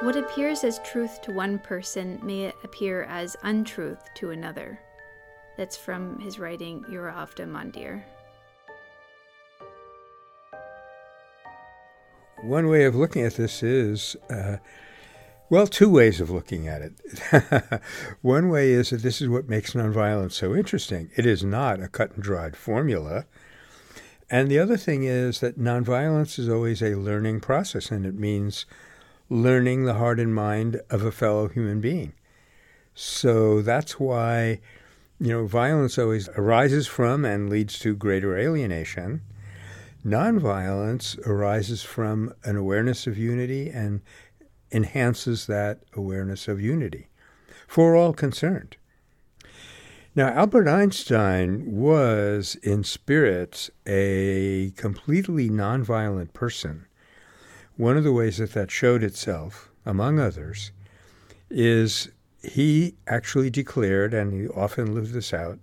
What appears as truth to one person may appear as untruth to another. That's from his writing Yeravda Mandir. One way of looking at this is, uh, well, two ways of looking at it. One way is that this is what makes nonviolence so interesting. It is not a cut and dried formula. And the other thing is that nonviolence is always a learning process, and it means learning the heart and mind of a fellow human being. So that's why, you know, violence always arises from and leads to greater alienation. Nonviolence arises from an awareness of unity and enhances that awareness of unity for all concerned. Now, Albert Einstein was, in spirit, a completely nonviolent person. One of the ways that that showed itself, among others, is he actually declared, and he often lived this out,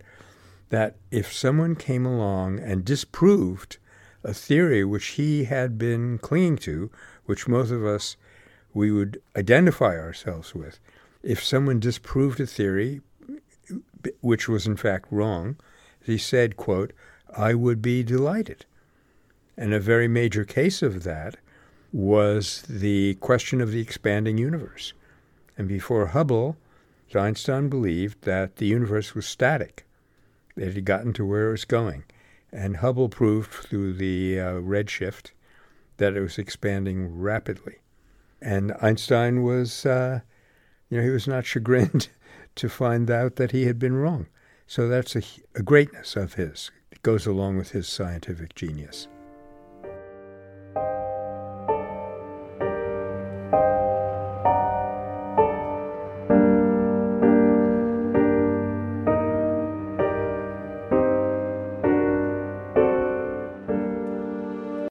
that if someone came along and disproved a theory which he had been clinging to, which most of us we would identify ourselves with, if someone disproved a theory which was in fact wrong, he said, quote, I would be delighted. And a very major case of that was the question of the expanding universe. And before Hubble, Einstein believed that the universe was static, that it had gotten to where it was going. And Hubble proved through the uh, redshift that it was expanding rapidly. And Einstein was, uh, you know, he was not chagrined to find out that he had been wrong. So that's a, a greatness of his. It goes along with his scientific genius.